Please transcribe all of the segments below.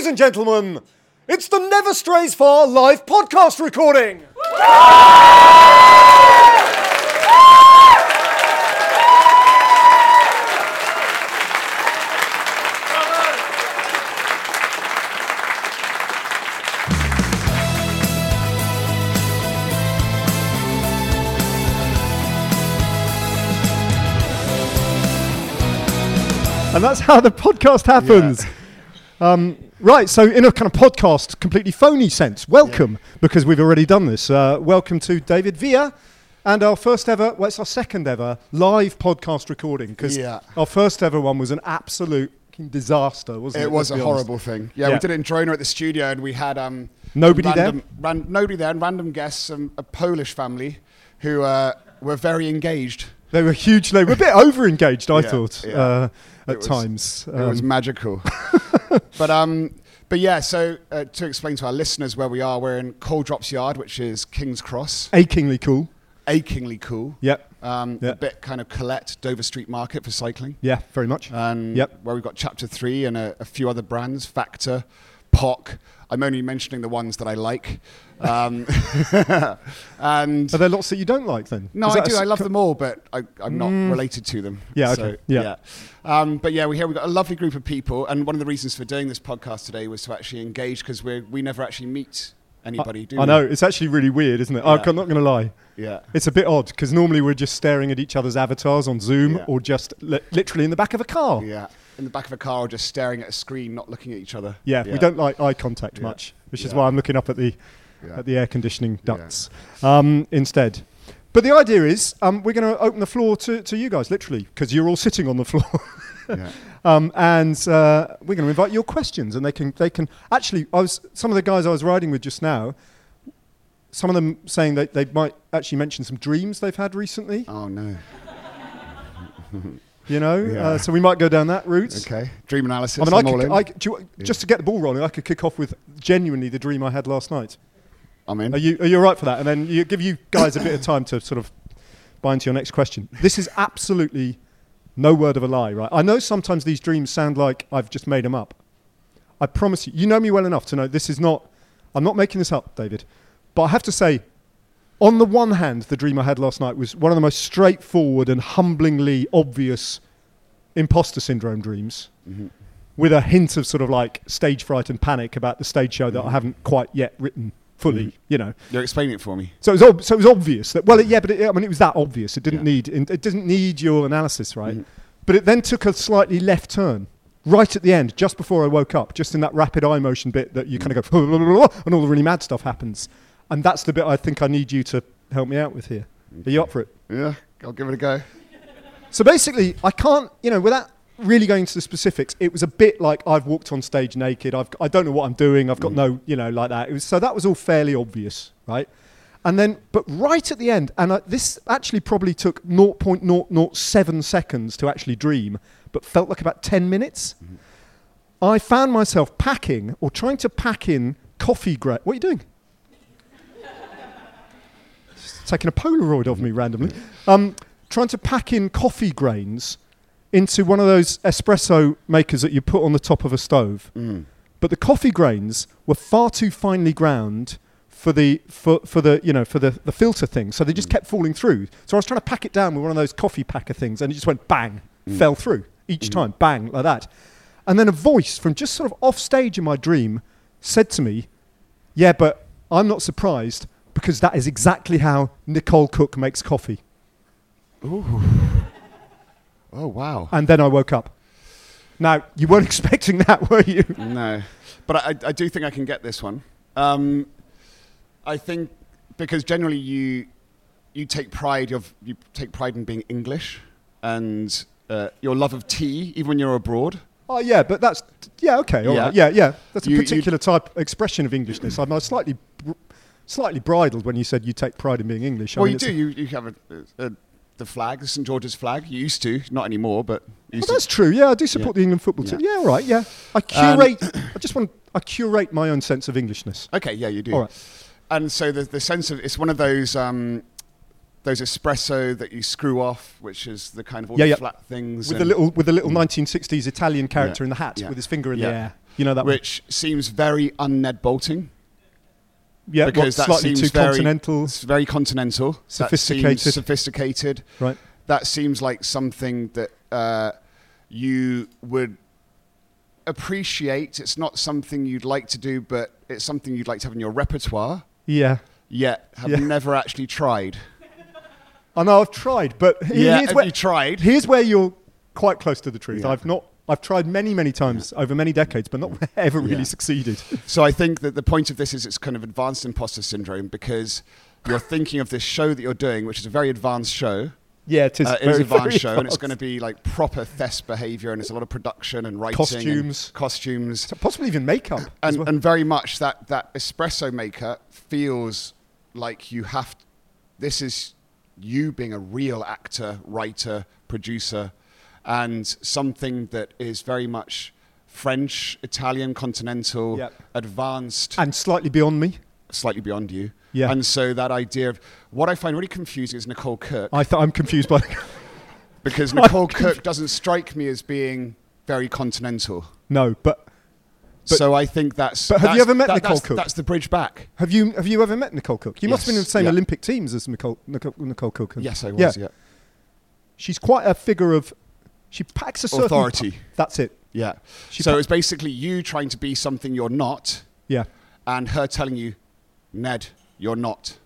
Ladies and gentlemen, it's the Never Strays Far live podcast recording. And that's how the podcast happens. Um, right, so in a kind of podcast, completely phony sense, welcome, because we've already done this. Uh, welcome to David Millar and our first ever, well, it's our second ever live podcast recording, because Yeah. our first ever one was an absolute disaster, wasn't it? It was a Let's honest. horrible thing. Yeah, Yeah. we did it in Girona at the studio, and we had um, Nobody random, Ran, nobody there, and random guests, um, a Polish family who uh, were very engaged. They were huge, they were a bit over engaged, I Yeah, thought, yeah. uh, at was- times. it was Um, magical. but um, but yeah. So uh, to explain to our listeners where we are, we're in Coal Drops Yard, which is King's Cross, achingly cool. achingly cool. Yep. Um, Yeah. A bit kind of Colette, Dover Street Market for cycling. Yeah, very much. and Yep. where we've got chapter three and a, a few other brands factor poc i'm only mentioning the ones that i like um, and Are there lots that you don't like then? no i do i love co- them all but I, i'm not related to them Yeah, So, okay. Yeah. Um, but yeah we here we've got a lovely group of people and one of the reasons for doing this podcast today was to actually engage because we we never actually meet anybody do I know, it's actually really weird, isn't it? Yeah. I'm not going to lie. yeah It's a bit odd because normally we're just staring at each other's avatars on Zoom Yeah. or just li- literally in the back of a car. yeah in the back of a car or just staring at a screen not looking at each other Yeah, we don't like eye contact Yeah. much, which is why I'm looking up at the Yeah. at the air conditioning ducts um, instead. But the idea is um, we're going to open the floor to, to you guys, literally, because you're all sitting on the floor. yeah. um, and uh, we're going to invite your questions, and they can they can actually. I was some of the guys I was riding with just now. Some of them saying that they might actually mention some dreams they've had recently. oh no You know, Yeah. uh, so we might go down that route. okay dream analysis I mean, I could. I, do you, just to get the ball rolling, I could kick off with genuinely the dream I had last night. I'm in Are you are you all right for that? And then you give you guys a bit of time to sort of buy into your next question. This is absolutely no word of a lie, right? I know sometimes these dreams sound like I've just made them up. I promise you, you know me well enough to know this is not. I'm not making this up, David. But I have to say, on the one hand, the dream I had last night was one of the most straightforward and humblingly obvious imposter syndrome dreams mm-hmm. with a hint of sort of like stage fright and panic about the stage show that I mm-hmm. haven't quite yet written fully, you know. You're explaining it for me. So it was, ob- so it was obvious that, well, it, yeah, but it, I mean, it was that obvious. It didn't Yeah. need, it didn't need your analysis, right? Mhm. But it then took a slightly left turn right at the end, just before I woke up, just in that rapid eye motion bit that you kind of go, and all the really mad stuff happens. And that's the bit I think I need you to help me out with here. Are you up for it? Yeah, I'll give it a go. So basically, I can't, you know, without really going into the specifics, it was a bit like I've walked on stage naked. I've, I don't know what I'm doing. I've got no, you know, like that. It was, so that was all fairly obvious, right? And then, but right at the end, and I, this actually probably took 0.007 seconds to actually dream, but felt like about 10 minutes. I found myself packing or trying to pack in coffee gra What are you doing? Just taking a Polaroid of me randomly. Um, trying to pack in coffee grains into one of those espresso makers that you put on the top of a stove. Mm. But the coffee grains were far too finely ground for the for, for the you know for the, the filter thing. So they just mm. kept falling through. So I was trying to pack it down with one of those coffee packer things, and it just went bang, mm. fell through each mm. time, bang like that. And then a voice from just sort of off stage in my dream said to me, "Yeah, but I'm not surprised because that is exactly how Nicole Cooke makes coffee." Oh wow. And then I woke up. Now you weren't expecting that, were you? no, but I, I do think I can get this one. Um, I think because generally you you take pride of you take pride in being English and uh, your love of tea, even when you're abroad. Oh yeah, but that's yeah okay, all Yeah. right, yeah, yeah. That's a You- you- particular type expression of Englishness. I'm slightly, br- slightly bridled when you said you take pride in being English. I well, mean, you do. a- You you have a, a, the flag, the St George's flag. You used to, not anymore, but Well, that's true. Yeah, I do support the England football Yeah. team. Yeah, all right. Yeah, I Um, curate. I just want. I curate my own sense of Englishness. Okay, yeah, you do. All right. And so the the sense of it's one of those um, those espresso that you screw off, which is the kind of all Yeah, the yeah. flat things, with the and- little with the little 1960s Italian character Yeah. in the hat Yeah. with his finger in Yeah. the air. You know that one? which seems very un-Ned Boulting. Yeah, because that slightly seems too very- continental. It's very continental, That Sophisticated. sophisticated. Right. That seems like something that uh, you would appreciate. It's not something you'd like to do, but it's something you'd like to have in your repertoire. Yeah. Yet have Yeah. never actually tried. I know I've tried, but yeah, here's where, you tried? here's where you're quite close to the truth. Yeah. I've not. I've tried many, many times over many decades, but not ever really Yeah. succeeded. So I think that the point of this is it's kind of advanced imposter syndrome because you're thinking of this show that you're doing, which is a very advanced show. Yeah, it is. Uh, it is very, a advanced very show, and it's going to be like proper Thess behavior, and it's a lot of production and writing, and Costumes. costumes, possibly even makeup. and, well. and very much that that espresso maker feels like you have. This is you being a real actor, writer, producer, and something that is very much French, Italian, continental, Yep. advanced, and slightly beyond me. slightly beyond you. Yeah. And so that idea of what I find really confusing is Nicole Cooke I thought I'm confused by. because Nicole Cooke doesn't strike me as being very continental. no, but But- so I think that's. but have you ever met that- Nicole that's, Cooke? That's the bridge back. have you have you ever met Nicole Cooke? You must have been in the same yeah. Olympic teams as Nicole Nicole, Nicole Cooke. Yes, I was. Yeah. she's quite a figure of. She packs a certain Authority. That's it. Yeah. She so pa- it's basically you trying to be something you're not, Yeah. and her telling you, Ned, you're not.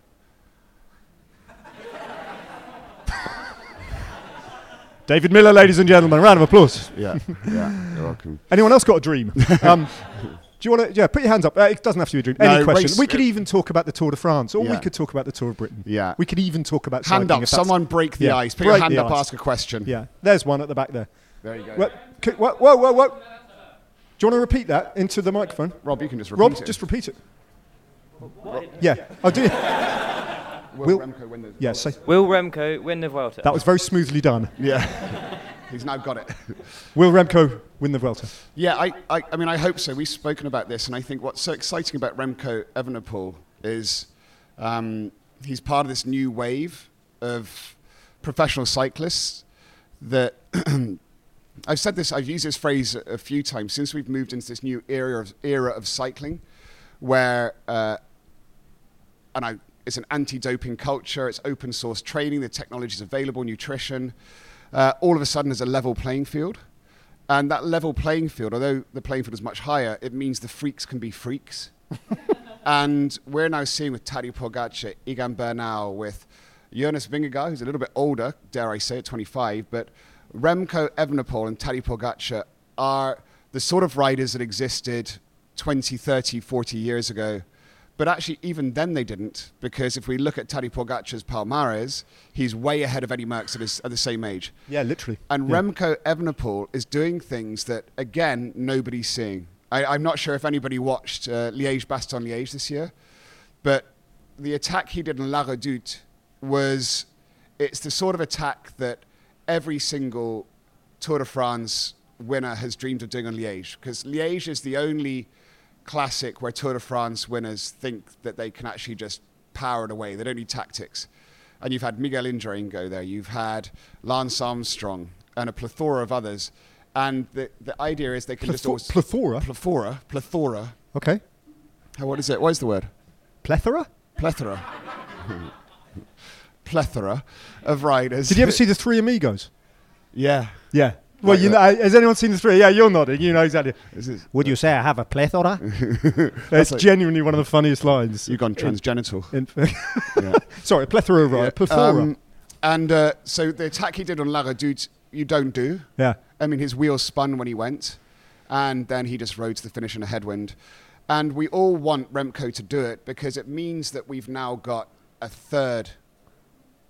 David Millar, ladies and gentlemen, round of applause. Yeah. yeah. You're welcome. Anyone else got a dream? Um, do you want to? Yeah, put your hands up. Uh, it doesn't have to be a dream. Any No, question? race- we could even talk about the Tour de France, or we Yeah. could talk about the Tour of Britain. Yeah. We could even talk about Hand cycling, up. if that's- Someone break the Yeah, ice. Put break your hand the up. ice. Ask a question. Yeah, there's one at the back there. There you go. Whoa, c- whoa, whoa, whoa, whoa. Do you want to repeat that into the microphone? Rob, you can just repeat Rob, it. just repeat it. Yeah. Oh, do you? Will Will- Remco win the Yeah, say, Will Remco win the Vuelta? that was very smoothly done. Yeah. He's now got it. Will Remco win the Vuelta? Yeah, I, I, I mean, I hope so. We've spoken about this, and I think what's so exciting about Remco Evenepoel is um, he's part of this new wave of professional cyclists that I've said this, I've used this phrase a, few times since we've moved into this new era of, era of cycling where, uh, and I, it's an anti-doping culture, it's open source training, the technology is available, nutrition. Uh, all of a sudden, there's a level playing field. And that level playing field, although the playing field is much higher, it means the freaks can be freaks. and we're now seeing with Tadej Pogacar, Egan Bernal, with Jonas Vingegaard, who's a little bit older, dare I say it, 25, but Remco Evenepoel and Tadej Pogacar are the sort of riders that existed 20, 30, 40 years ago. But actually, even then they didn't, because if we look at Tadej Pogacar's Palmares, he's way ahead of Eddy Merckx at, his, at the same age. Yeah, literally. And Yeah. Remco Evenepoel is doing things that, again, nobody's seeing. I, I'm not sure if anybody watched uh, Liège Bastogne Liège this year, but the attack he did in La Redoute was it's the sort of attack that every single Tour de France winner has dreamed of doing on Liège, because Liège is the only classic where Tour de France winners think that they can actually just power it away. They don't need tactics. And you've had Miguel Indurain go there. You've had Lance Armstrong and a plethora of others. And the, the idea is they can just Pletho- always plethora? plethora, plethora. Okay. How, what is it? What is the word? Plethora? Plethora. plethora of riders. Did you ever see the Three Amigos? Yeah. Yeah. Well, Like you know, has anyone seen the three? Yeah, you're nodding. You know exactly. This is, Would you say I have a plethora? That's like- genuinely one of the funniest lines. you've gone transgenital. In- yeah. sorry, plethora, right? Yeah. Plethora. Um, and uh, so the attack he did on La Redoute, you don't do. yeah. I mean, his wheels spun when he went, and then he just rode to the finish in a headwind. And we all want Remco to do it because it means that we've now got a third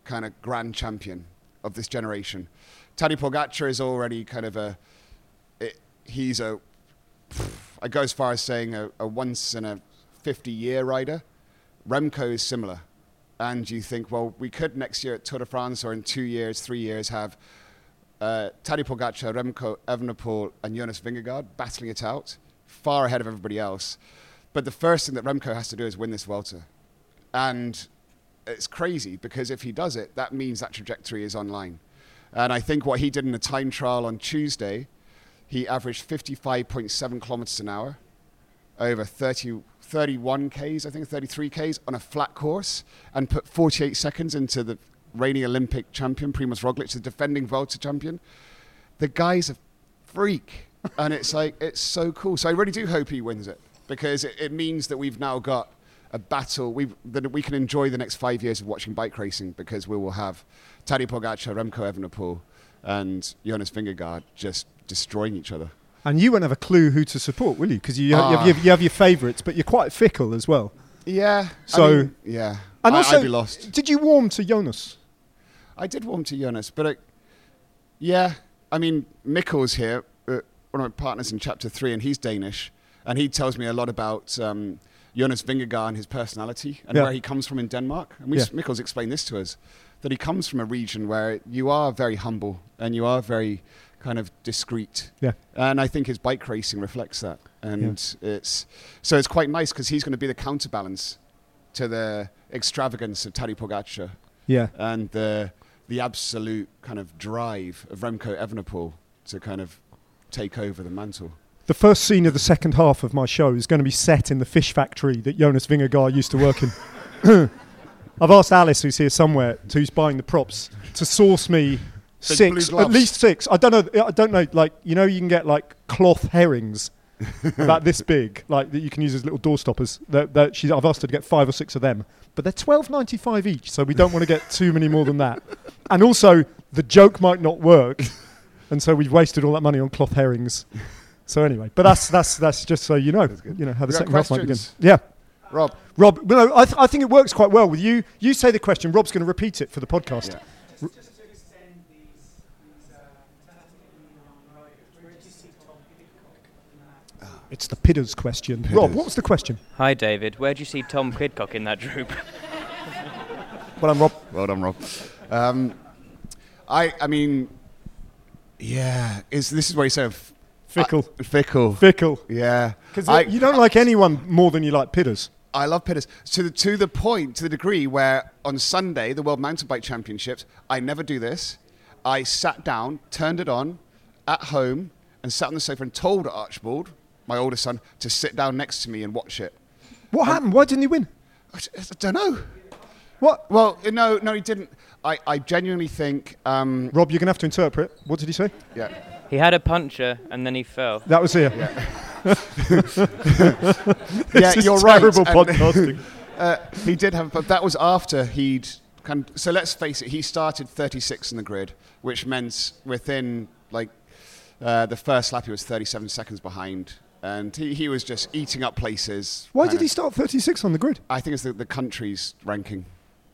kind of grand champion of this generation. Tadej Pogacar is already kind of a, it, he's a, I go as far as saying a, a once in a 50 year rider. Remco is similar. And you think, well, we could next year at Tour de France or in two years, three years have uh, Tadej Pogacar, Remco Evenepoel, and Jonas Vingegaard battling it out, far ahead of everybody else. But the first thing that Remco has to do is win this Vuelta, And it's crazy because if he does it, that means that trajectory is online. And I think what he did in the time trial on Tuesday, he averaged 55.7 kilometers an hour over 30, 31 Ks, I think 33 Ks on a flat course and put 48 seconds into the reigning Olympic champion, Primoz Roglic, the defending Vuelta champion. The guy's a freak. and it's like, it's so cool. So I really do hope he wins it because it, it means that we've now got a battle we that we can enjoy the next five years of watching bike racing because we will have Tadej Pogacar, Remco Evenepoel, and Jonas Vingegaard just destroying each other. And you won't have a clue who to support, will you? Because you, have- you, have, you, have, you have your favourites, but you're quite fickle as well. Yeah. So- I mean, yeah. And I, also, I'd be lost. did you warm to Jonas? I did warm to Jonas, but I, yeah, I mean, Mikkel's here, uh, one of my partners in chapter three, and he's Danish, and he tells me a lot about um, Jonas Vingegaard and his personality and Yeah. where he comes from in Denmark. And we, Yeah. Mikkel's explained this to us that he comes from a region where you are very humble and you are very kind of discreet. Yeah. And I think his bike racing reflects that. And it's so it's quite nice because he's going to be the counterbalance to the extravagance of Tadej Pogacar Yeah. and the the absolute kind of drive of Remco Evenepoel to kind of take over the mantle. The first scene of the second half of my show is going to be set in the fish factory that Jonas Vingegaard used to work in. I've asked Alice, who's here somewhere, who's buying the props, to source me Big six, at least six. I don't know. I don't know. Like you know, you can get like cloth herrings about this big, like that you can use as little door stoppers. That, that she's, I've asked her to get five or six of them, but they're twelve ninety five each, so we don't want to get too many more than that. And also, the joke might not work, and so we've wasted all that money on cloth herrings. So anyway, but that's that's that's just so you know, you know how the second half might begin. Yeah, Rob, Rob. No, I, th- I think it works quite well with you. You say the question. Rob's going to repeat it for the podcast. Yeah. Just, just to extend these, these uh, fantastic young riders, where do you see Tom Pidcock in that? It's the Pidders question. Rob, Pidders. what was the question? Hi, David. Where do you see Tom Pidcock in that droop? well done, Rob. Well done, Rob. Um, I, I mean, yeah, is this is where you say f- Fickle. I- fickle, Fickle. yeah. Because I, you don't like anyone more than you like Pidders. I love Pitters to the to the point, to the degree where on Sunday, the World Mountain Bike Championships, I never do this. I sat down, turned it on at home, and sat on the sofa and told Archibald, my oldest son, to sit down next to me and watch it. What happened? Why didn't he win? I, I don't know. What? Well, no, no, he didn't. I, I genuinely think, um, Rob, you're going to have to interpret. What did he say? yeah. He had a puncher and then he fell. That was here. Yeah, This is you're right. terrible And- podcasting. Uh, he did have, but that was after he'd. Kind so let's face it, he started 36 in the grid, which meant within like uh, the first lap he was 37 seconds behind, and he, he was just eating up places. Why kind did he start 36 on the grid? I think it's the, the country's ranking.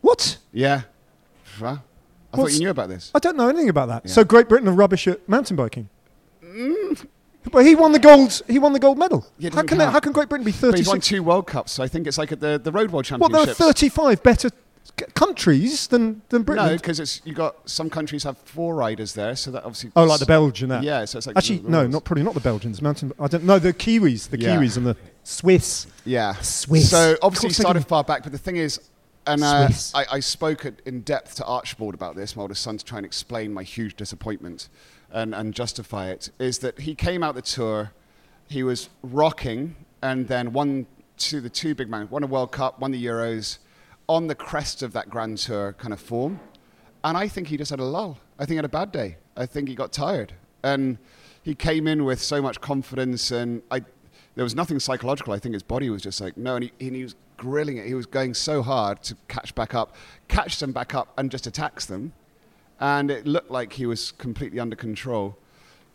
What? Yeah. Well, I thought you knew about this. I don't know anything about that. Yeah. So Great Britain are rubbish at mountain biking. Mm. But he won the gold. He won the gold medal. Yeah, how can that, how can Great Britain be But he's won two World Cups, so I think it's like at the, the Road World Well, there are 35 better c- countries than than Britain. no, because it's you got some countries have four riders there, so that obviously. oh, like the Belgian. That. Yeah, so it's like Actually, no, not probably not the Belgians. Mountain. I don't know the Kiwis. The Yeah. Kiwis and the Swiss. Yeah. Swiss. So obviously he started far back, but the thing is, and uh, I, I spoke at, in depth to Archibald about this, my oldest son, to try and explain my huge disappointment and, and justify it, is that he came out the tour, he was rocking, and then won two, the two big mountains, won a World Cup, won the Euros, on the crest of that Grand Tour kind of form. And I think he just had a lull. I think he had a bad day. I think he got tired. And he came in with so much confidence, and I, there was nothing psychological. I think his body was just like, no, and he, and he was grilling it. He was going so hard to catch back up, catch them back up, and just attacks them. And it looked like he was completely under control.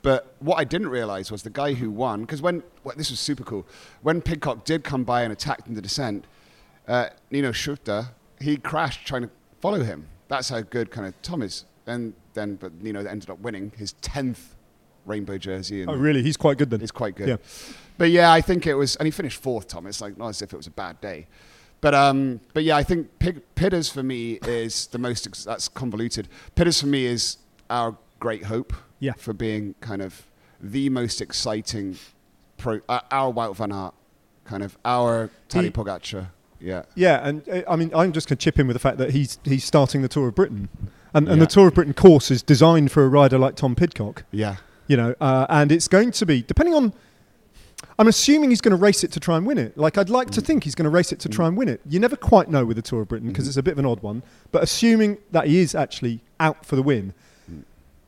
But what I didn't realize was the guy who won, because when, well, this was super cool, when Pidcock did come by and attacked in the descent, uh, Nino Schurter, he crashed trying to follow him. That's how good kind of Tom is. And then, but Nino ended up winning his 10th rainbow jersey. And Oh, really? He's quite good then. He's quite good. Yeah. But yeah, I think it was, and he finished fourth, Tom. It's like not as if it was a bad day. But um, but yeah, I think Pig, Pitters for me is the most. Ex- that's convoluted. Pitters for me is our great hope. Yeah. For being kind of the most exciting, pro, uh, our Wout van Aert, kind of our Tadej Pogacar. Yeah. Yeah, and uh, I mean, I'm just going to chip in with the fact that he's he's starting the Tour of Britain, and, and Yeah. the Tour of Britain course is designed for a rider like Tom Pidcock. Yeah. You know, uh, and it's going to be depending on. I'm assuming he's going to race it to try and win it. Like I'd like to Mm. think he's going to race it to try and win it. You never quite know with the Tour of Britain because Mhm. it's a bit of an odd one. But assuming that he is actually out for the win, Mm.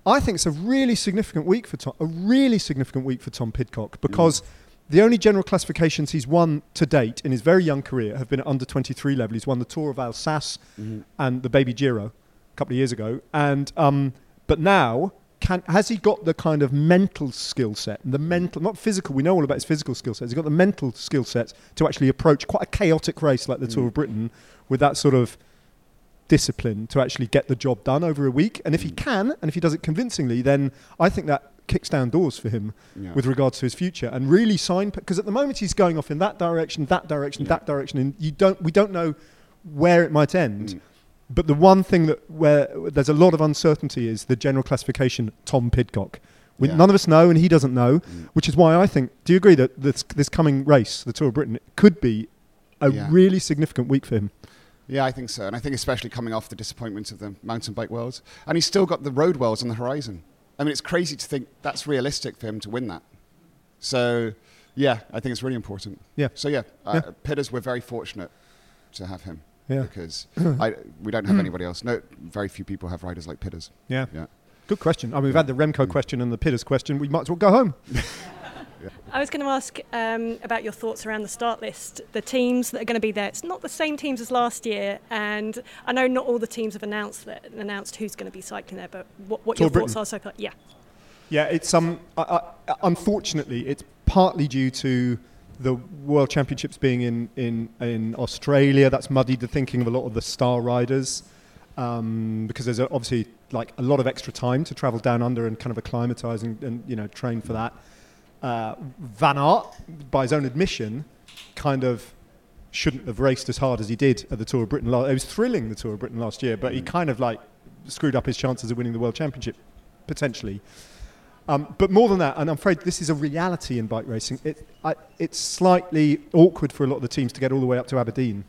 I think it's a really significant week for Tom. A really significant week for Tom Mm. Pidcock because the only general classifications he's won to date in his very young career have been at under 23 level. He's won the Tour of Alsace Mhm. and the Baby Giro a couple of years ago, and um, but now. Can, has he got the kind of mental skill set and the mental, not physical? We know all about his physical skill sets. He's got the mental skill sets to actually approach quite a chaotic race like the Tour Mm. of Britain with that sort of discipline to actually get the job done over a week. And if he Mm. can, and if he does it convincingly, then I think that kicks down doors for him Yeah. with regards to his future and really sign because at the moment he's going off in that direction, that direction, Yeah. that direction, and you don't we don't know where it might end. Mm. But the one thing that where there's a lot of uncertainty is the general classification Tom Pidcock. We, Yeah. None of us know, and he doesn't know, Mm. which is why I think. Do you agree that this, this coming race, the Tour of Britain, could be a Yeah. really significant week for him? Yeah, I think so. And I think especially coming off the disappointment of the mountain bike worlds. And he's still got the road worlds on the horizon. I mean, it's crazy to think that's realistic for him to win that. So, yeah, I think it's really important. Yeah. So, yeah, uh, Yeah. Pitters, we're very fortunate to have him. Yeah. Because I, we don't have anybody else. No, very few people have riders like Pitters. Yeah. Yeah. Good question. I mean, we've had the Remco Mm. question and the Pitters question. We might as well go home. I was going to ask um, about your thoughts around the start list, the teams that are going to be there. It's not the same teams as last year, and I know not all the teams have announced that, announced who's going to be cycling there. But what, what your Britain. thoughts are so far? Yeah, Yeah, it's um. Uh, uh, unfortunately, it's partly due to the World Championships being in, in, in Australia. That's muddied the thinking of a lot of the star riders um, because there's obviously like a lot of extra time to travel down under and kind of acclimatise and, and you know train for that. Uh, Van Aert, by his own admission, kind of shouldn't have raced as hard as he did at the Tour of Britain. It was thrilling the Tour of Britain last year, but he Mm. kind of like screwed up his chances of winning the World Championship potentially. Um, but more than that, and I'm afraid this is a reality in bike racing. It, I, it's slightly awkward for a lot of the teams to get all the way up to Aberdeen.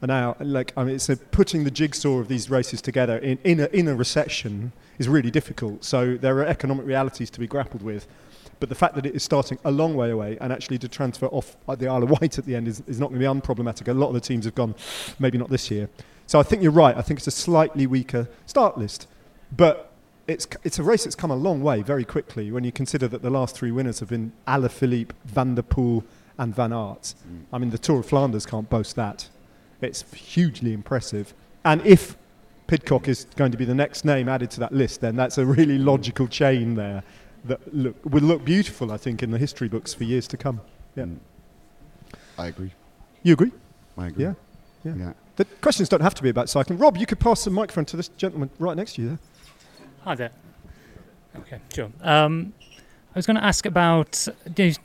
And now, like, I mean, it's a, putting the jigsaw of these races together in, in, a, in a recession is really difficult. So there are economic realities to be grappled with. But the fact that it is starting a long way away and actually to transfer off the Isle of Wight at the end is, is not going to be unproblematic. A lot of the teams have gone, maybe not this year. So I think you're right. I think it's a slightly weaker start list. But it's, it's a race that's come a long way very quickly when you consider that the last three winners have been Alaphilippe, Van der Poel, and Van Aert. Mm. I mean, the Tour of Flanders can't boast that. It's hugely impressive. And if Pidcock is going to be the next name added to that list, then that's a really logical chain there that look, will look beautiful, I think, in the history books for years to come. Yeah. Mm. I agree. You agree? I agree. Yeah. Yeah. yeah. The questions don't have to be about cycling. Rob, you could pass the microphone to this gentleman right next to you there. Hi there. Okay, sure. Um, I was going to ask about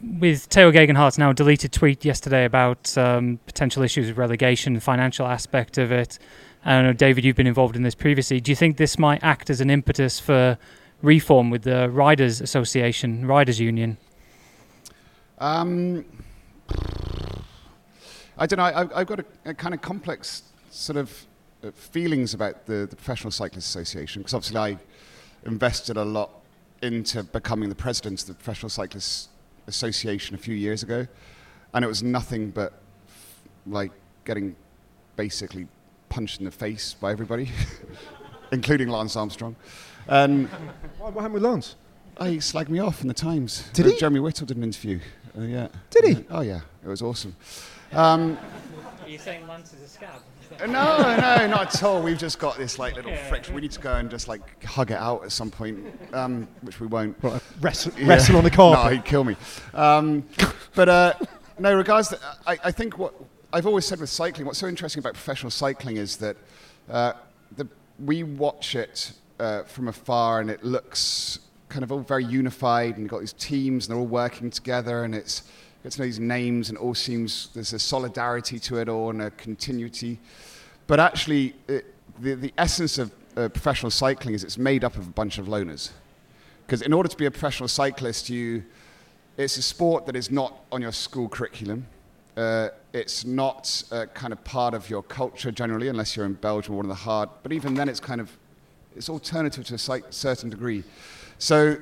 with Theo Gegenhardt's now deleted tweet yesterday about um, potential issues with relegation, financial aspect of it. I don't know, David, you've been involved in this previously. Do you think this might act as an impetus for reform with the Riders Association, Riders Union? Um, I don't know. I, I've got a, a kind of complex sort of feelings about the, the Professional Cyclists Association because obviously I invested a lot into becoming the president of the Professional Cyclists Association a few years ago, and it was nothing but like getting basically punched in the face by everybody, including Lance Armstrong. And What, what happened with Lance? Oh, he slagged me off in the Times. Did Uh, he? Jeremy Whittle did an interview. Uh, yeah. Did he? Oh yeah, it was awesome. Um, Are you saying Lance is a scab? no, no, not at all. We've just got this like little friction. We need to go and just like hug it out at some point, um, which we won't. What, wrestle, Yeah. wrestle on the No, carpet. he'd kill me. Um, but uh, no, regards. To, I, I think what I've always said with cycling, what's so interesting about professional cycling is that uh, the, we watch it uh, from afar, and it looks kind of all very unified, and you've got these teams, and they're all working together, and it's you get to know these names, and all seems there's a solidarity to it all, and a continuity. But actually, it, the, the essence of uh, professional cycling is it's made up of a bunch of loners. Because in order to be a professional cyclist, you, it's a sport that is not on your school curriculum. Uh, it's not uh, kind of part of your culture generally, unless you're in Belgium or one of the hard. But even then, it's kind of it's alternative to a certain degree. So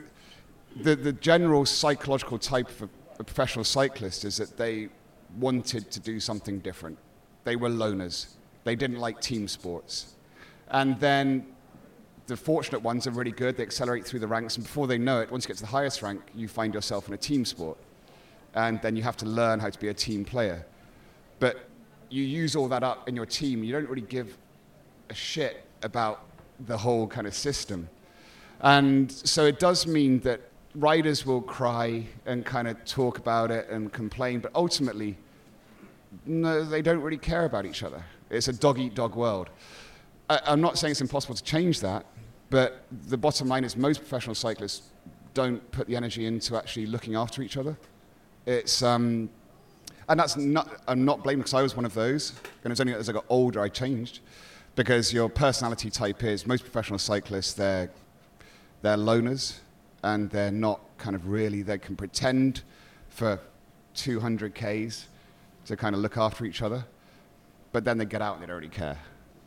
the the general psychological type of professional cyclist is that they wanted to do something different. They were loners. They didn't like team sports. And then the fortunate ones are really good. They accelerate through the ranks, and before they know it, once you get to the highest rank, you find yourself in a team sport. And then you have to learn how to be a team player. But you use all that up in your team. You don't really give a shit about the whole kind of system. And so it does mean that riders will cry and kind of talk about it and complain, but ultimately, no, they don't really care about each other. It's a dog eat dog world. I, I'm not saying it's impossible to change that, but the bottom line is most professional cyclists don't put the energy into actually looking after each other. It's, um, and that's not, I'm not blaming because I was one of those. And it's only as I got older I changed because your personality type is most professional cyclists, they're, they're loners and they're not kind of really, they can pretend for 200 Ks to kind of look after each other, but then they get out and they don't really care.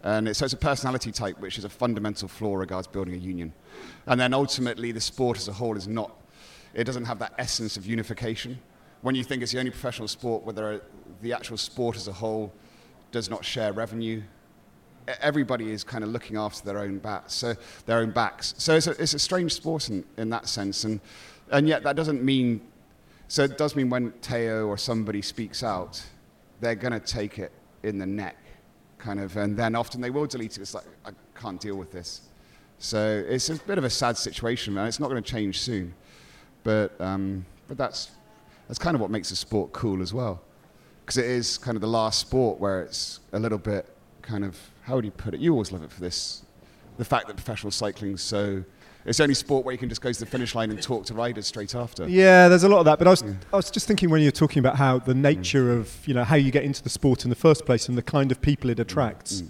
And so it's a personality type, which is a fundamental flaw regards building a union. And then ultimately, the sport as a whole is not, it doesn't have that essence of unification. When you think it's the only professional sport where the actual sport as a whole does not share revenue, everybody is kind of looking after their own backs, so their own backs. So it's a, it's a strange sport in, in that sense, and and yet that doesn't mean. So it does mean when Teo or somebody speaks out, they're going to take it in the neck, kind of, and then often they will delete it. It's like I can't deal with this. So it's a bit of a sad situation, man. It's not going to change soon, but um, but that's that's kind of what makes the sport cool as well, because it is kind of the last sport where it's a little bit kind of how would you put it? You always love it for this, the fact that professional cycling's so. It's the only sport where you can just go to the finish line and talk to riders straight after. Yeah, there's a lot of that. But I was, I was just thinking when you're talking about how the nature Mm. of, you know, how you get into the sport in the first place and the kind of people it attracts, Mm.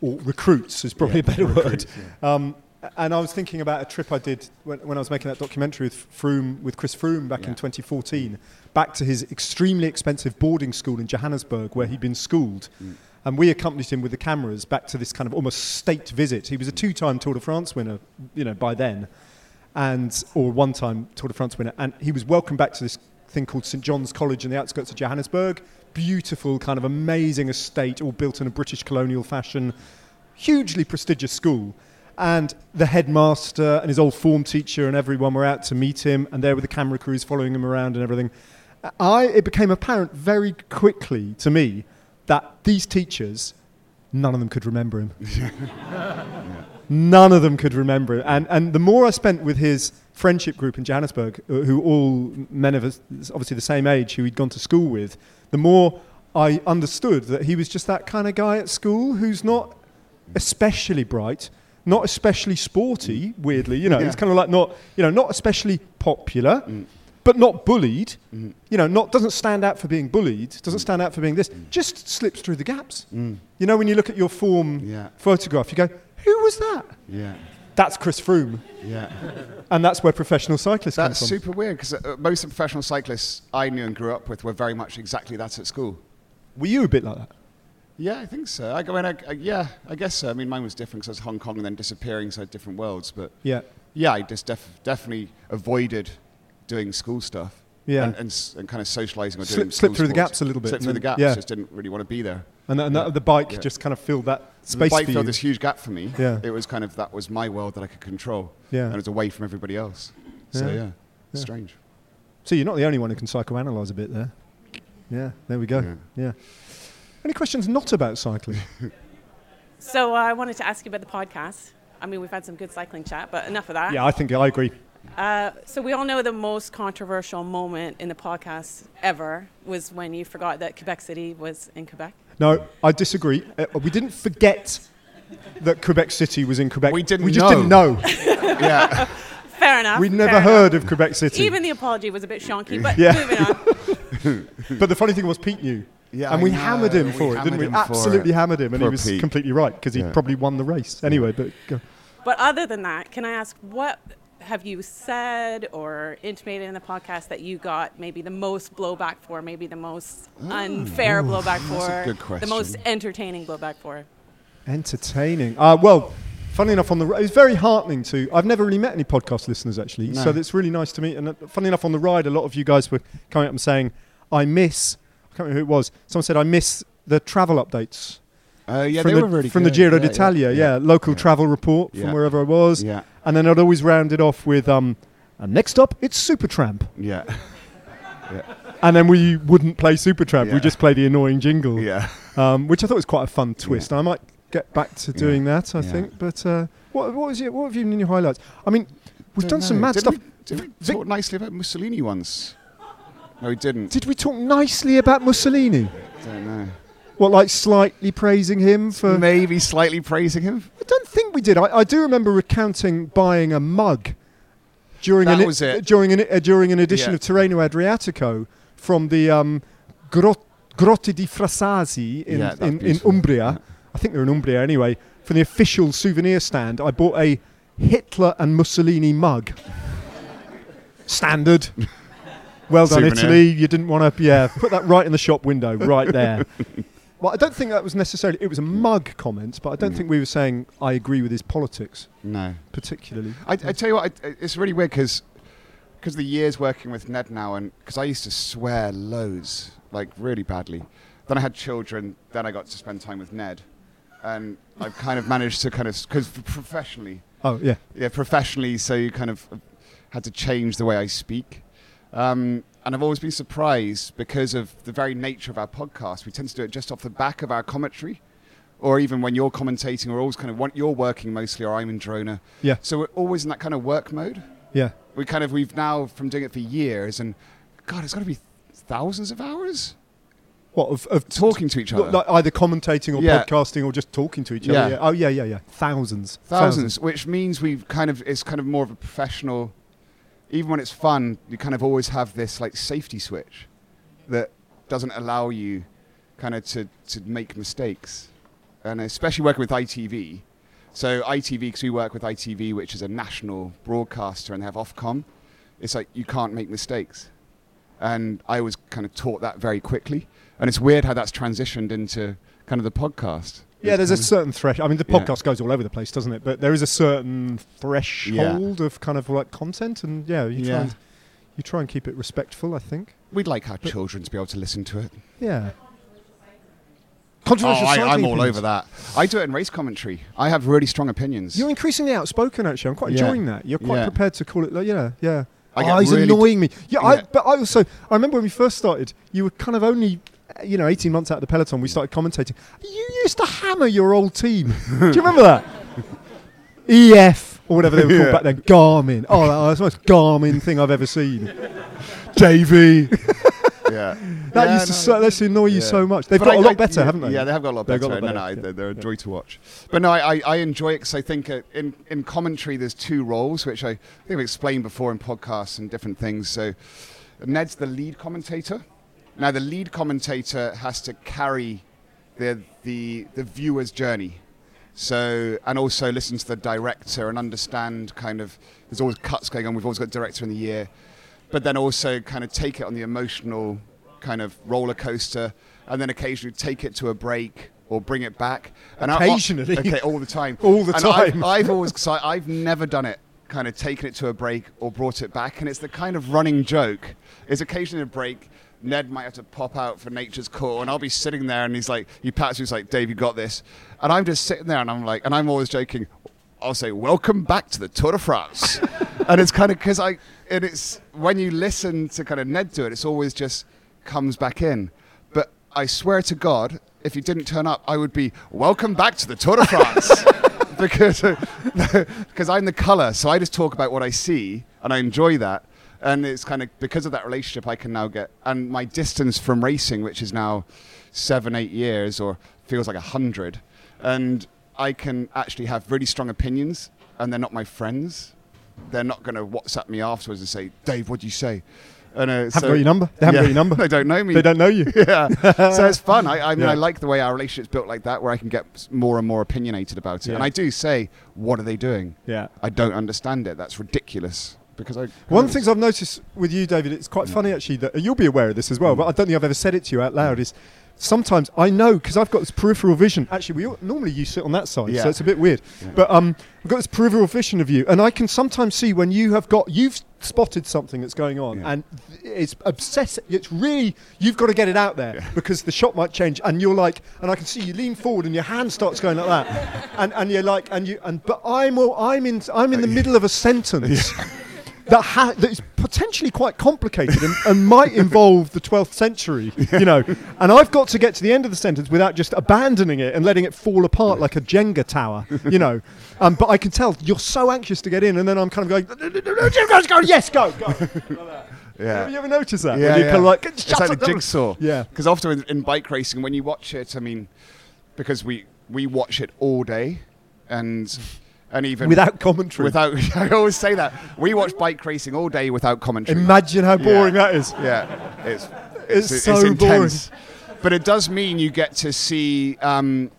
or recruits is probably Yeah, a better recruits, word. Um, and I was thinking about a trip I did when, when I was making that documentary with Froome, with Chris Froome back in 2014, back to his extremely expensive boarding school in Johannesburg where he'd been schooled. Mm. And we accompanied him with the cameras back to this kind of almost state visit. He was a two-time Tour de France winner, you know, by then and or one time Tour de France winner, and he was welcomed back to this thing called St John's College in the outskirts of Johannesburg. Beautiful, kind of amazing estate, all built in a British colonial fashion. Hugely prestigious school. And the headmaster and his old form teacher and everyone were out to meet him, and there were the camera crews following him around and everything. I, it became apparent very quickly to me that these teachers, none of them could remember him. None of them could remember him. And, and the more I spent with his friendship group in Johannesburg, uh, who all men of us, obviously the same age, who he'd gone to school with, the more I understood that he was just that kind of guy at school who's not especially bright, not especially sporty, weirdly. You know, Yeah. he's kind of like not, you know, not especially popular, Mm. But not bullied. Mm. You know, not doesn't stand out for being bullied, doesn't stand out for being this, just slips through the gaps. Mm. You know, when you look at your form Yeah, photograph, you go, who was that? yeah, That's Chris Froome. yeah. And that's where professional cyclists That's come from. That's super weird because uh, most of the professional cyclists I knew and grew up with were very much exactly that at school. Were you a bit like that? Yeah, I think so. I, go in, I, I, yeah, I guess so. I mean, mine was different because I was Hong Kong and then disappearing, so different worlds. But Yeah. yeah, I just def- definitely avoided doing school stuff. Yeah. And, and, and kind of socializing or Slip- doing slip school through the gaps a little bit Slip through the gaps. yeah. Just didn't really want to be there. And, th- and that, Yeah. the bike Yeah. just kind of filled that the bike for filled you. this huge gap for me. Yeah. It was kind of that was my world that I could control, Yeah. and it was away from everybody else. So Yeah. yeah, Yeah. strange. So you're not the only one who can psychoanalyze a bit there. Yeah, there we go. Yeah. Yeah. Any questions not about cycling? So uh, I wanted to ask you about the podcast. I mean, we've had some good cycling chat, but enough of that. yeah, I think I agree. Uh, so we all know the most controversial moment in the podcast ever was when you forgot that Quebec City was in Quebec. No, I disagree. Uh, we didn't forget that Quebec City was in Quebec. We didn't We just know. didn't know. yeah, Fair enough. We'd fair never enough. heard of Quebec City. Even the apology was a bit shonky, but Yeah. moving on. but the funny thing was, Pete knew. yeah. and I we know. hammered him We for it, didn't we? Absolutely it. hammered him, and he was Pete. completely right because he Yeah. probably won the race anyway. But go. But other than that, can I ask what have you said or intimated in the podcast that you got maybe the most blowback for, maybe the most unfair blowback Oh, that's a for, good the most entertaining blowback for? Entertaining. Uh, well, funny enough, on the it was very heartening to. I've never really met any podcast listeners actually, No. so it's really nice to meet. And uh, funny enough, on the ride, a lot of you guys were coming up and saying, "I miss." I can't remember who it was. Someone said, "I miss the travel updates." Uh, yeah, from they the, were really from good. the Giro yeah, d'Italia, yeah, local yeah. travel report from wherever I was, Yeah, and then I'd always round it off with, um, and next up, it's Supertramp. yeah, And then we wouldn't play Supertramp, we just play the annoying jingle, yeah. um, which I thought was quite a fun twist. I might get back to doing that, I think. But uh, what, what was your, what have you in your highlights? I mean, we've done some mad Did stuff. We, did we Vic- talk nicely about Mussolini once? No, we didn't. Did we talk nicely about Mussolini? don't know. What, like slightly praising him for? Maybe slightly praising him. I don't think we did. I, I do remember recounting buying a mug during That an was it. during an uh, during an edition Yeah. of Tirreno Adriatico from the um, Grot- Grotte di Frasassi in, Yeah, in, in. Umbria. Yeah. I think they're in Umbria anyway. For the official souvenir stand, I bought a Hitler and Mussolini mug. Standard. Well done, Souvenir. Italy. You didn't want to, yeah, put that right in the shop window, right there. Well, I don't think that was necessarily. It was a mug comment, but I don't Mm. think we were saying I agree with his politics No. particularly. I, I tell you what, I, it's really weird because because the years working with Ned now, and because I used to swear loads, like really badly. Then I had children. Then I got to spend time with Ned, and I've kind of managed to kind of because professionally, Oh yeah, yeah, professionally, so you kind of had to change the way I speak. Um, and I've always been surprised because of the very nature of our podcast. We tend to do it just off the back of our commentary, or even when you're commentating, we're always kind of want you're working mostly, or I'm in Girona. yeah, So we're always in that kind of work mode. yeah. We kind of we've now from doing it for years, and God, it's got to be thousands of hours What of, of talking to each other. like either commentating or Yeah. podcasting or just talking to each Yeah. other. Yeah. Oh yeah, yeah, yeah. Thousands, thousands, which means we've kind of it's kind of more of a professional. Even when it's fun, you kind of always have this like safety switch that doesn't allow you kind of to to make mistakes, and especially working with ITV. So ITV, because we work with ITV, which is a national broadcaster, and they have Ofcom. It's like you can't make mistakes, and I was kind of taught that very quickly. And it's weird how that's transitioned into kind of the podcast. Yeah, there's a certain threshold. I mean, the Yeah. podcast goes all over the place, doesn't it? But there is a certain threshold of kind of like content, and yeah, you try Yeah. and you try and keep it respectful. I think. We'd like our children to be able to listen to it. Yeah. Oh, Controversial. I, I'm all opinions. over that. I do it in race commentary. I have really strong opinions. You're increasingly outspoken, actually. I'm quite Yeah. enjoying that. You're quite Yeah. prepared to call it. Like, yeah, yeah. I oh, he's really- annoying me. Yeah, I, Yeah. but I also I remember when we first started, you were kind of only. Uh, You know, 18 months out of the peloton, we started commentating. You used to hammer your old team. Do you remember that? EF or whatever they were called Yeah. back then. Garmin. Oh, that- that's the most Garmin thing I've ever seen. Davey. yeah. That Yeah, used to no, so, that used to annoy you so much. They've But got a I- lot I- better, yeah, haven't they? Yeah, they have got a lot better. got a lot no, better, no, yeah. they're, they're a Yeah. joy to watch. But no, I, I, I enjoy it because I think uh, in, in commentary there's two roles, which I think I've explained before in podcasts and different things. So Ned's the lead commentator. Now the lead commentator has to carry the, the, the viewer's journey. So, and also listen to the director and understand kind of, there's always cuts going on. We've always got director in the year. But then also kind of take it on the emotional kind of roller coaster and then occasionally take it to a break or bring it back. And I- I- Occasionally? okay, all the time. All the And I've- time. I've, always, cause I, I've never done it, kind of taken it to a break or brought it back. And it's the kind of running joke. Is occasionally a break. Ned might have to pop out for nature's call, and I'll be sitting there, and he's like, he pats me, he's like, Dave, you got this. And I'm just sitting there, and I'm like, and I'm always joking, I'll say, welcome back to the Tour de France. and it's kind of because I, and it's when you listen to kind of Ned do it, it's always just comes back in. But I swear to God, if he didn't turn up, I would be, welcome back to the Tour de France. because because I'm the color, so I just talk about what I see, and I enjoy that. And it's kind of because of that relationship, I can now get and my distance from racing, which is now seven, eight years, or feels like a hundred, and I can actually have really strong opinions, and they're not my friends. They're not going to WhatsApp me afterwards and say, "Dave, what do you say?" And, uh, Haven't so- got your number. They haven't Yeah. got your number. they don't know me. They don't know you. yeah. so it's fun. I, I mean, Yeah. I like the way our relationship's built like that, where I can get more and more opinionated about it. Yeah. And I do say, "What are they doing? Yeah. I don't understand it. That's ridiculous." Because I One of the things I've noticed with you, David, it's quite funny actually that you'll be aware of this as well, but I don't think I've ever said it to you out loud. Is sometimes I know because I've got this peripheral vision. Actually, we all, normally you sit on that side, Yeah. so it's a bit weird. Yeah. But um, I've got this peripheral vision of you, and I can sometimes see when you have got you've spotted something that's going on, Yeah. and it's obsessive. It's really you've got to get it out there because the shot might change, and you're like, and I can see you lean forward, and your hand starts going like that, and and you're like, and you and but I'm all, I'm in I'm in the middle of a sentence that, ha- that is potentially quite complicated and, and might involve the 12th century, you know. And I've got to get to the end of the sentence without just abandoning it and letting it fall apart like a Jenga tower, you know. Um, but I can tell you're so anxious to get in, and then I'm kind of going, go, go, yes, go, go. Like yeah. Have you ever noticed that? Yeah, yeah. kind of like, it's like the jigsaw. Yeah. Because often in, in bike racing, when you watch it, I mean, because we we watch it all day, and and even Without commentary. without I always say that we watch bike racing all day without commentary. Imagine how boring Yeah. that is. yeah, it's It's so boring. intense. But it does mean you get to see. Um,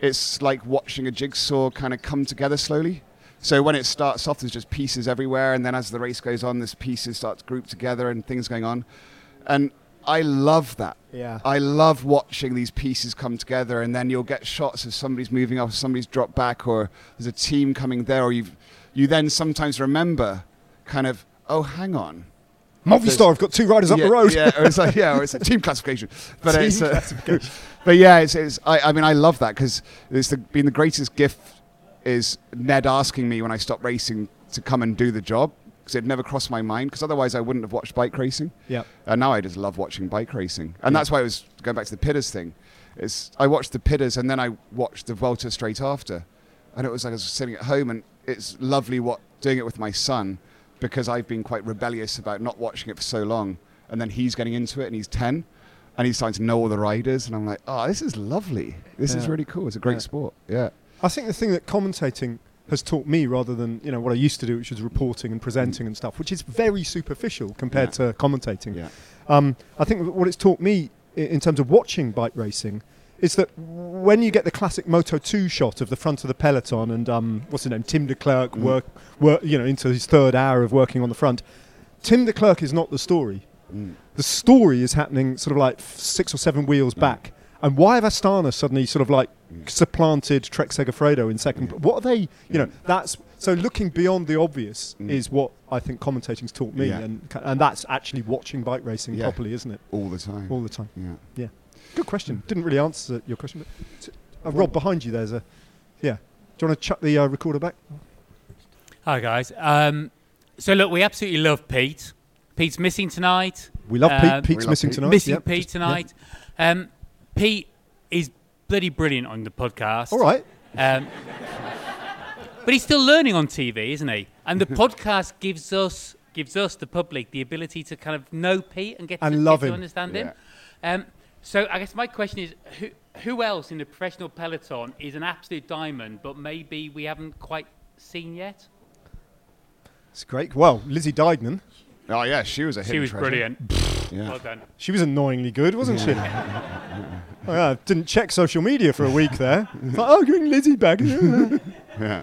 it's like watching a jigsaw kind of come together slowly. So when it starts off, there's just pieces everywhere, and then as the race goes on, there's pieces start to group together and things going on. And I love that. Yeah. I love watching these pieces come together, and then you'll get shots of somebody's moving up, somebody's dropped back, or there's a team coming there, or you you then sometimes remember, kind of, oh, hang on, Movistar have got two riders up yeah, the road. Yeah, or it's like, yeah, or it's a team classification. But Team it's, uh, but yeah, it's, it's I, I mean, I love that because it's the, been the greatest gift is Ned asking me when I stopped racing to come and do the job because it never crossed my mind because otherwise I wouldn't have watched bike racing. Yeah. And now I just love watching bike racing, and that's why I was going back to the Pitters thing. Is I watched the Pitters and then I watched the Vuelta straight after, and it was like I was sitting at home, and it's lovely what doing it with my son because I've been quite rebellious about not watching it for so long, and then he's getting into it, and he's ten, and he's starting to know all the riders, and I'm like, oh, this is lovely. This is really cool. It's a great Yeah. sport. Yeah. I think the thing that commentating has taught me, rather than you know what I used to do, which was reporting and presenting and stuff, which is very superficial compared to commentating. Yeah. Um, I think what it's taught me in terms of watching bike racing is that when you get the classic Moto 2 shot of the front of the peloton and um, what's his name, Tim Declercq, Mm. work, work, you know, into his third hour of working on the front. Tim Declercq is not the story. Mm. The story is happening sort of like six or seven wheels back. And why have Astana suddenly sort of like supplanted Trek Segafredo in second? What are they? You know, that's so looking beyond the obvious Mm. is what I think commentating's taught me, Yeah. and and that's actually watching bike racing Yeah. properly, isn't it? All the time. All the time. yeah. Yeah. Good question. Didn't really answer your question. But t- uh, Rob, behind you, there's a yeah. Do you want to chuck the uh, recorder back? Hi guys. Um, so look, we absolutely love Pete. Pete's missing tonight. We love Um, Pete. Pete's love missing Pete. tonight. missing Yep. Pete Just- yeah. tonight. Um, Pete is bloody brilliant on the podcast. All right. Um, but he's still learning on TV, isn't he? And the podcast gives us gives us the public the ability to kind of know Pete and get And to, love get to him. understand him. Um, so I guess my question is, who who else in the professional peloton is an absolute diamond, but maybe we haven't quite seen yet? It's great. Well, Lizzie Deignan, Oh yeah, she was a hidden She was treasure. brilliant. Yeah. Well done. she was annoyingly good, wasn't she? oh, yeah, didn't check social media for a week there. Thought, oh, bring Lizzie back. Yeah.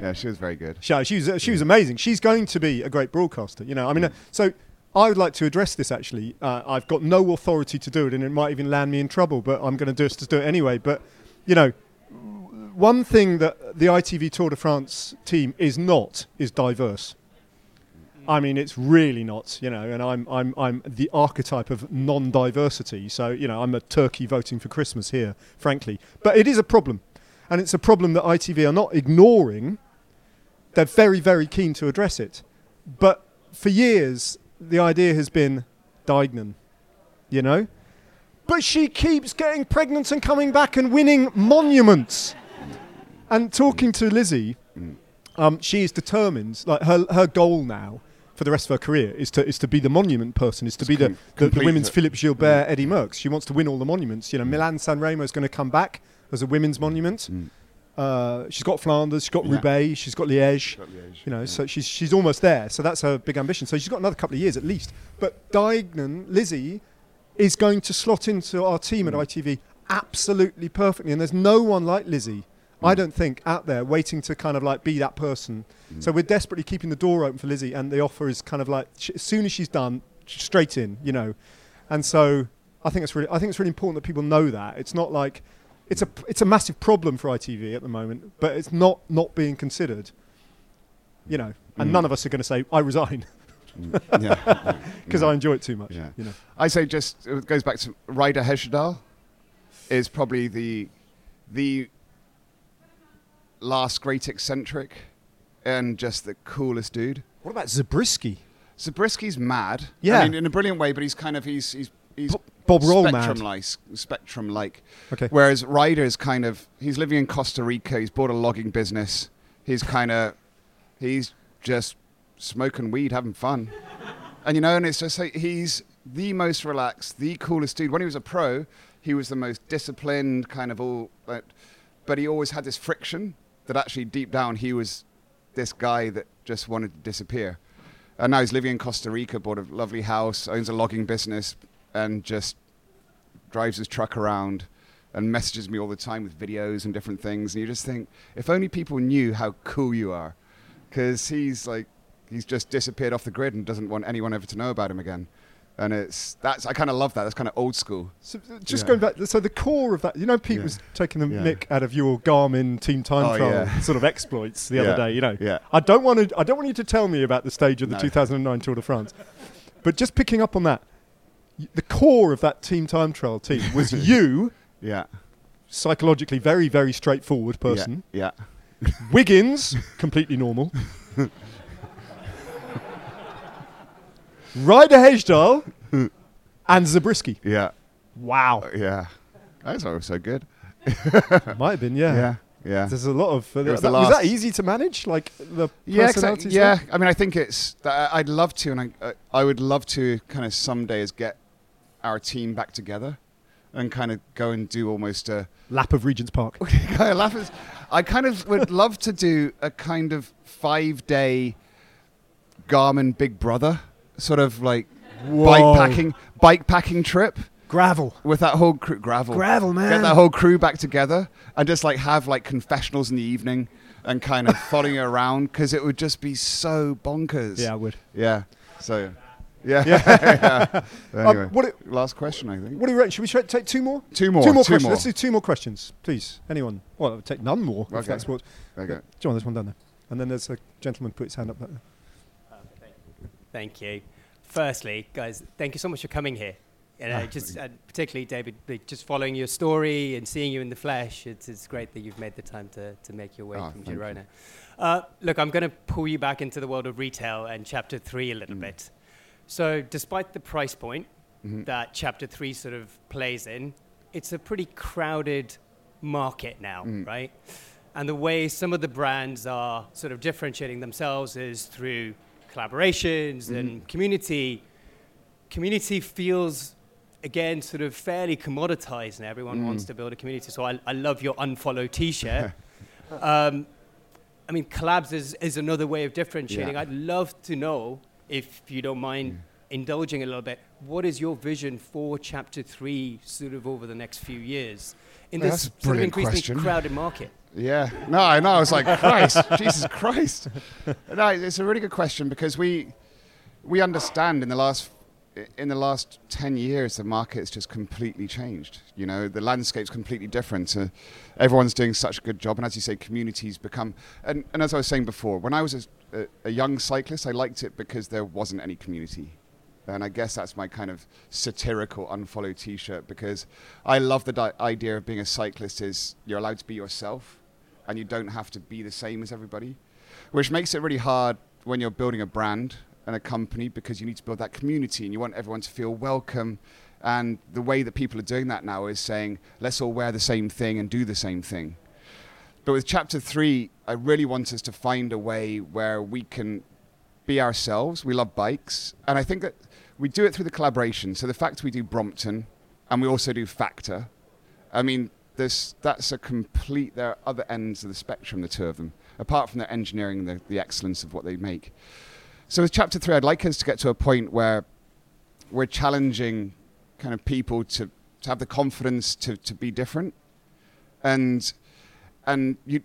Yeah, she was very good. she, she was uh, she was amazing. She's going to be a great broadcaster. You know, I mean, uh, so I would like to address this. Actually, uh, I've got no authority to do it, and it might even land me in trouble. But I'm going to do it to do it anyway. But you know, one thing that the ITV Tour de France team is not is diverse. I mean, it's really not, you know, and I'm, I'm, I'm the archetype of non diversity. So, you know, I'm a turkey voting for Christmas here, frankly. But it is a problem. And it's a problem that ITV are not ignoring. They're very, very keen to address it. But for years, the idea has been Deignan, you know? But she keeps getting pregnant and coming back and winning monuments. And talking to Lizzie, um, she is determined, like her, her goal now for the rest of her career is to is to be the monument person, is to Just be the, com- the, the complete women's it. Philippe Gilbert, Eddy Merckx. She wants to win all the monuments. You know, Milan San Remo is going to come back as a women's monument. Mm. uh, she's got Flanders, she's got Yeah. Roubaix, she's got Liège. Got Liège, You know, yeah. so she's she's almost there. So that's her big ambition. So she's got another couple of years at least. But Deignan, Lizzie, is going to slot into our team at Mm. ITV absolutely perfectly. And there's no one like Lizzie, I don't think, out there waiting to kind of like be that person. Mm. So we're desperately keeping the door open for Lizzie, and the offer is kind of like sh- as soon as she's done, sh- straight in. You know, and so I think it's really I think it's really important that people know that it's not like it's a it's a massive problem for ITV at the moment, but it's not not being considered. You know, and Mm. none of us are going to say I resign Mm, yeah, because yeah. I enjoy it too much. Yeah. You know, I say just it goes back to Ryder Hesjedal is probably the the last great eccentric and just the coolest dude. what about Zabriskie? Zabriskie's mad. Yeah. I mean, in a brilliant way, but he's kind of he's he's he's Bob Roll spectrum mad. like spectrum like. Okay. Whereas Ryder's kind of he's living in Costa Rica. He's bought a logging business. He's kind of he's just smoking weed, having fun, and you know, and it's just like he's the most relaxed, the coolest dude. When he was a pro, he was the most disciplined, kind of all, but but he always had this friction that actually deep down he was this guy that just wanted to disappear. And now he's living in Costa Rica, bought a lovely house, owns a logging business, and just drives his truck around and messages me all the time with videos and different things. And you just think, if only people knew how cool you are, because he's like, he's just disappeared off the grid and doesn't want anyone ever to know about him again. And it's that's I kind of love that. That's kind of old school. So, uh, just Yeah. going back, so the core of that, you know, Pete Yeah. was taking the Yeah. mick out of your Garmin team time Oh, trial sort of exploits the other day. You know, Yeah. I don't want to. I don't want you to tell me about the stage of the No. 2009 Tour de France, but just picking up on that, the core of that team time trial team was you, Yeah. psychologically very very straightforward person. Yeah. Wiggins, completely normal. Ryder Hesjedal and Zabriskie. Yeah. Wow, Yeah. That's all so good. might have been yeah. Yeah. Yeah. There's a lot of. Uh, was that, was that easy to manage? Like the Yeah, personalities? exactly. Yeah, I mean, I think it's. that I- I'd love to, and I, uh, I would love to kind of some days get our team back together, and kind of go and do almost a. Lap of Regent's Park. kind of laugh is- I kind of would love to do a kind of five day Garmin Big Brother sort of like bike packing bike packing trip Gravel. with that whole crew gravel Gravel, man get that whole crew back together and just like have like confessionals in the evening and kind of following around because it would just be so bonkers Yeah, I would. yeah so yeah, yeah. anyway Um, what, it, last question i think what do you reckon? Should we try, take two more? two more two more two questions. more Let's do two more questions, please. Anyone? Well, I'll take none more. If Okay. that's what. okay John, there's one down there. And then there's a gentleman put his hand up back there. Thank you. Firstly, guys, thank you so much for coming here. And Ah, uh, just uh, particularly, David, just following your story and seeing you in the flesh, it's, it's great that you've made the time to, to make your way Ah, from. Girona. Uh, look, I'm going to pull you back into the world of retail and chapter three a Mm. little bit. So, despite the price point Mhm. that chapter three sort of plays in, it's a pretty crowded market now, Mm. right? And the way some of the brands are sort of differentiating themselves is through collaborations Mhm. and community. Community feels, again, sort of fairly commoditized and Everyone wants Mm. to build a community. So I, I love your unfollow t shirt. um, I mean, collabs is, is another way of differentiating. Yeah. I'd love to know, if you don't mind indulging a little bit, what is your vision for chapter three sort of over the next few years in Well, this sort of increasingly question. crowded market? Yeah, no, I know. I was like, Christ, Jesus Christ. No, it's a really good question because we we understand in the last in the last ten years the market has just completely changed. You know, the landscape's completely different. Uh, everyone's doing such a good job, and as you say, communities become. And, and as I was saying before, when I was a, a, a young cyclist, I liked it because there wasn't any community. And I guess that's my kind of satirical unfollow T-shirt because I love the di- idea of being a cyclist is you're allowed to be yourself, and you don't have to be the same as everybody, which makes it really hard when you're building a brand and a company because you need to build that community and you want everyone to feel welcome. And the way that people are doing that now is saying, let's all wear the same thing and do the same thing. But with chapter three, I really want us to find a way where we can be ourselves. We love bikes. And I think that we do it through the collaboration. So the fact we do Brompton and we also do Factor. I mean, this that's a complete. There are other ends of the spectrum, the two of them. Apart from their engineering, the the excellence of what they make. So with chapter three, I'd like us to get to a point where we're challenging kind of people to, to have the confidence to, to be different, and and you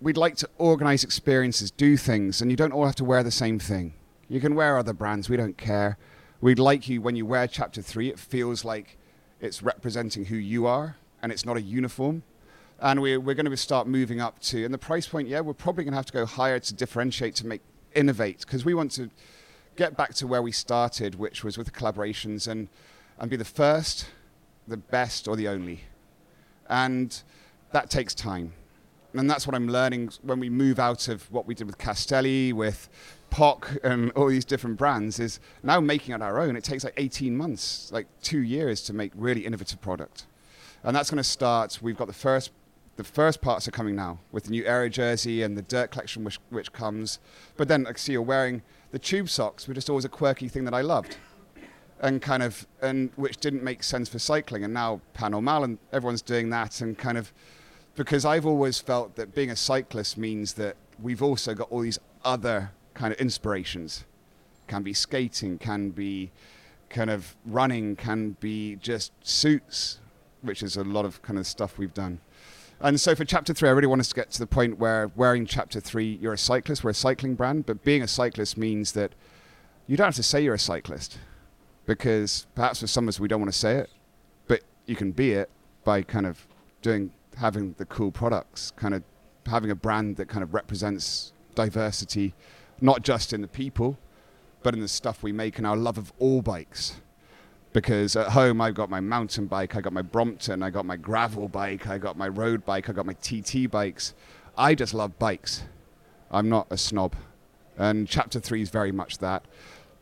we'd like to organize experiences, do things, and you don't all have to wear the same thing. You can wear other brands, we don't care. We'd like you, when you wear chapter three, it feels like it's representing who you are and it's not a uniform. And we're, we're going to start moving up to, and the price point, yeah, we're probably going to have to go higher to differentiate, to make innovate, because we want to get back to where we started, which was with collaborations and, and be the first, the best, or the only. And that takes time and that's what I'm learning when we move out of what we did with Castelli, with POC, and um, all these different brands. Is now making it our own. It takes like 18 months, like two years, to make really innovative product, and that's going to start. We've got the first. The first parts are coming now with the new Aero jersey and the Dirt collection, which, which comes. But then, I see you're wearing the tube socks, which is always a quirky thing that I loved, and kind of, and which didn't make sense for cycling. And now Pas Normal and everyone's doing that, and kind of because I've always felt that being a cyclist means that we've also got all these other kind of inspirations. Can be skating, can be kind of running, can be just suits, which is a lot of kind of stuff we've done. And so for chapter three, I really want us to get to the point where wearing chapter three, you're a cyclist, we're a cycling brand, but being a cyclist means that you don't have to say you're a cyclist because perhaps for some of us we don't want to say it, but you can be it by kind of doing having the cool products, kind of having a brand that kind of represents diversity, not just in the people, but in the stuff we make and our love of all bikes. Because at home, I've got my mountain bike, I got my Brompton, I got my gravel bike, I got my road bike, I got my TT bikes. I just love bikes. I'm not a snob. And chapter three is very much that.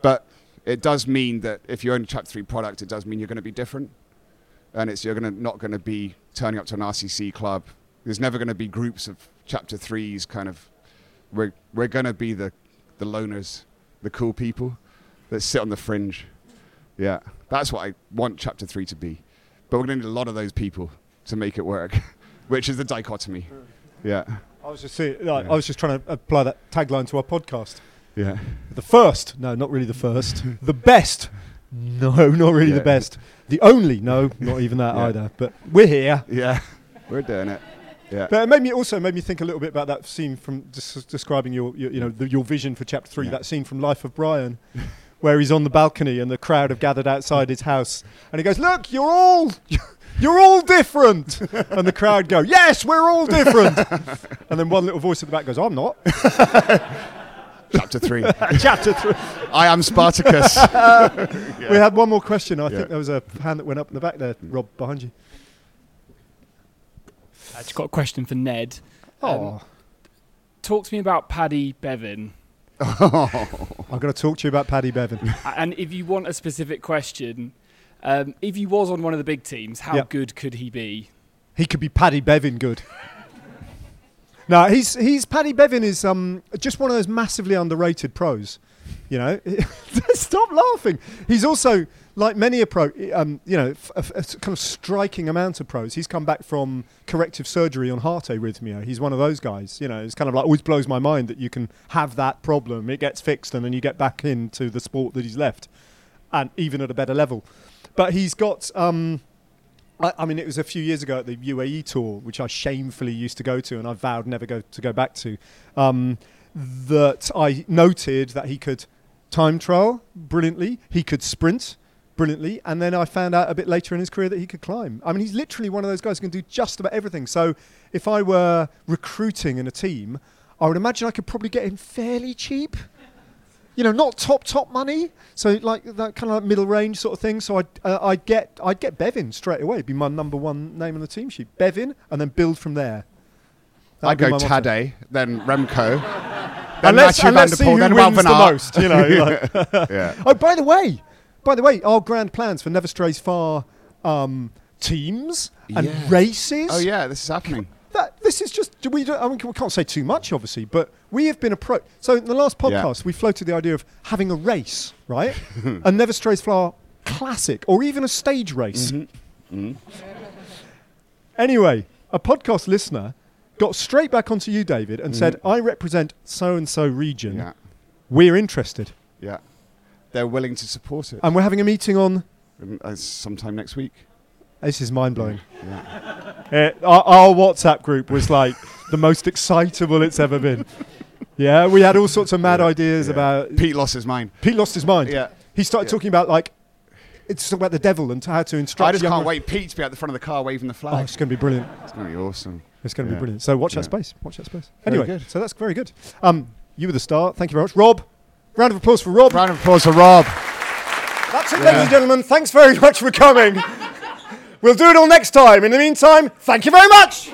But it does mean that if you own a chapter three product, it does mean you're going to be different and it's you're gonna not going to be turning up to an RCC club. There's never going to be groups of chapter threes. Kind of, we're we're going to be the the loners, the cool people that sit on the fringe. Yeah, that's what I want chapter three to be. But we're going to need a lot of those people to make it work, which is the dichotomy. Yeah. I was just saying, like, I was just trying to apply that tagline to our podcast. Yeah. The first, no, not really the first. the best, no, not really Yeah. the best. The only, no, not even that Yeah. either. But we're here. Yeah. We're doing it. Yeah. But it made me also made me think a little bit about that scene from des- describing your, your you know the, your vision for chapter three. Yeah. That scene from Life of Brian, where he's on the balcony and the crowd have gathered outside his house, and he goes, "Look, you're all." You're all different, and the crowd go, "Yes, we're all different." and then one little voice at the back goes, "I'm not." chapter three. Chapter three. I am Spartacus. We had one more question. I Yeah. think there was a hand that went up in the back there, Rob, behind you. I just got a question for Ned. Oh, Talk to me about Paddy Bevin. I'm going to talk to you about Paddy Bevin. And if you want a specific question, um, if he was on one of the big teams, how Yeah. good could he be? He could be Paddy Bevin good. no, he's he's Paddy Bevin is um just one of those massively underrated pros. You know, stop laughing. He's also like many a pro, um, you know, a, a kind of striking amount of pros. He's come back from corrective surgery on heart arrhythmia. He's one of those guys. You know, it's kind of like always blows my mind that you can have that problem, it gets fixed, and then you get back into the sport that he's left, and even at a better level. But he's got. Um, I, I mean, it was a few years ago at the UAE tour, which I shamefully used to go to, and I vowed never go to go back to. Um, that I noted that he could time trial brilliantly, he could sprint brilliantly, and then I found out a bit later in his career that he could climb. I mean, he's literally one of those guys who can do just about everything. So, if I were recruiting in a team, I would imagine I could probably get him fairly cheap you know, not top top money. So like that kind of like middle range sort of thing. So I'd uh, I'd get I'd get Bevin straight away. It'd be my number one name on the team sheet. Bevin, and then build from there. That'd be go. Tadej, then Remco, And then let's, Mathieu and van der Poel, then wins van the most. You know. Like. Yeah. Oh, by the way, by the way, our grand plans for Never Strays Far um, teams and Yeah. races. Oh yeah, this is happening. That, this is just we don't. I mean, we can't say too much, obviously, but we have been approached. So in the last Yeah. podcast, we floated the idea of having a race, right? a Never Strays Flower classic, or even a stage race. Mm-hmm. Anyway, a podcast listener got straight back onto you, David, and said, I represent so and so region. Yeah, We're interested. yeah. They're willing to support it. And we're having a meeting on. Um, uh, sometime next week. This is mind blowing. Yeah. Uh, our, our WhatsApp group was like the most excitable it's ever been. Yeah, we had all sorts of mad Yeah, ideas yeah. about. Pete lost his mind. Pete lost his mind. Yeah. He started Yeah. talking about like. It's about the devil and how to instruct. I just can't wait Pete to be at the front of the car waving the flag. Oh, it's going to be brilliant. it's going to be awesome. It's going to Yeah. be brilliant. So watch that space. Watch that space. Very Anyway, good. so that's very good. Um, you were the star. Thank you very much, Rob. Round of applause for Rob. Round of applause for Rob. That's it, ladies and gentlemen. Thanks very much for coming. we'll do it all next time. In the meantime, thank you very much.